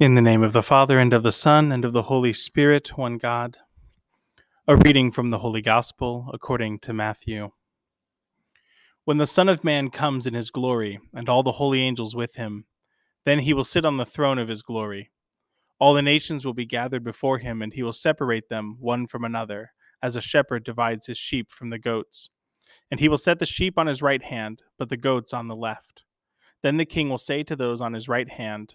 In the name of the Father, and of the Son, and of the Holy Spirit, one God. A reading from the Holy Gospel according to Matthew. When the Son of Man comes in his glory, and all the holy angels with him, then he will sit on the throne of his glory. All the nations will be gathered before him, and he will separate them one from another, as a shepherd divides his sheep from the goats. And he will set the sheep on his right hand, but the goats on the left. Then the king will say to those on his right hand,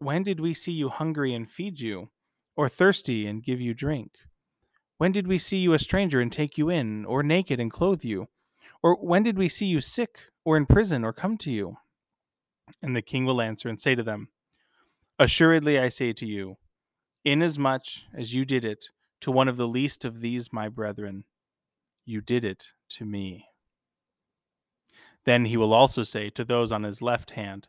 when did we see you hungry and feed you, or thirsty and give you drink? When did we see you a stranger and take you in, or naked and clothe you? Or when did we see you sick, or in prison, or come to you? And the king will answer and say to them, Assuredly I say to you, inasmuch as you did it to one of the least of these my brethren, you did it to me. Then he will also say to those on his left hand,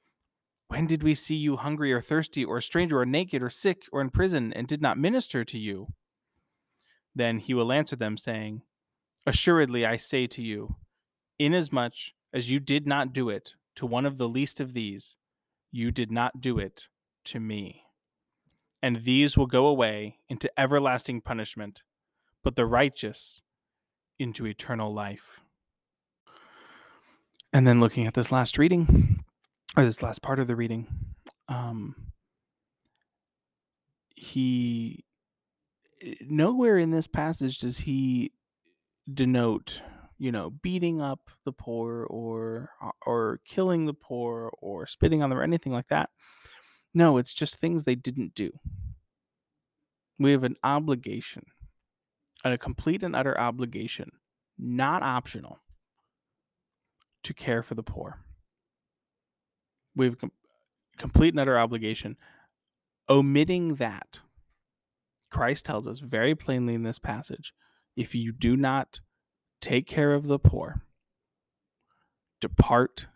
when did we see you hungry or thirsty, or a stranger, or naked, or sick, or in prison, and did not minister to you? Then he will answer them, saying, Assuredly I say to you, inasmuch as you did not do it to one of the least of these, you did not do it to me. And these will go away into everlasting punishment, but the righteous into eternal life. And then looking at this last reading, or this last part of the reading, um, he nowhere in this passage does he denote, you know, beating up the poor or or killing the poor or spitting on them or anything like that. No, it's just things they didn't do. We have an obligation, and a complete and utter obligation, not optional, to care for the poor we have com- complete and utter obligation. Omitting that, Christ tells us very plainly in this passage if you do not take care of the poor, depart,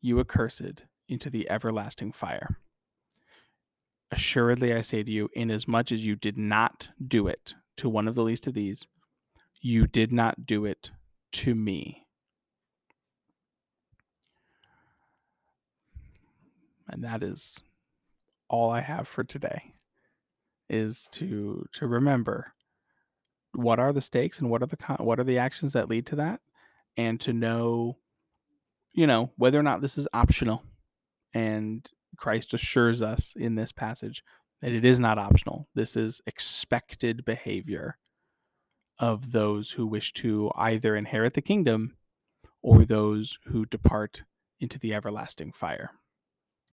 you accursed, into the everlasting fire. Assuredly, I say to you, inasmuch as you did not do it to one of the least of these, you did not do it to me. And that is all I have for today is to to remember what are the stakes and what are the what are the actions that lead to that and to know you know whether or not this is optional. And Christ assures us in this passage that it is not optional. This is expected behavior of those who wish to either inherit the kingdom or those who depart into the everlasting fire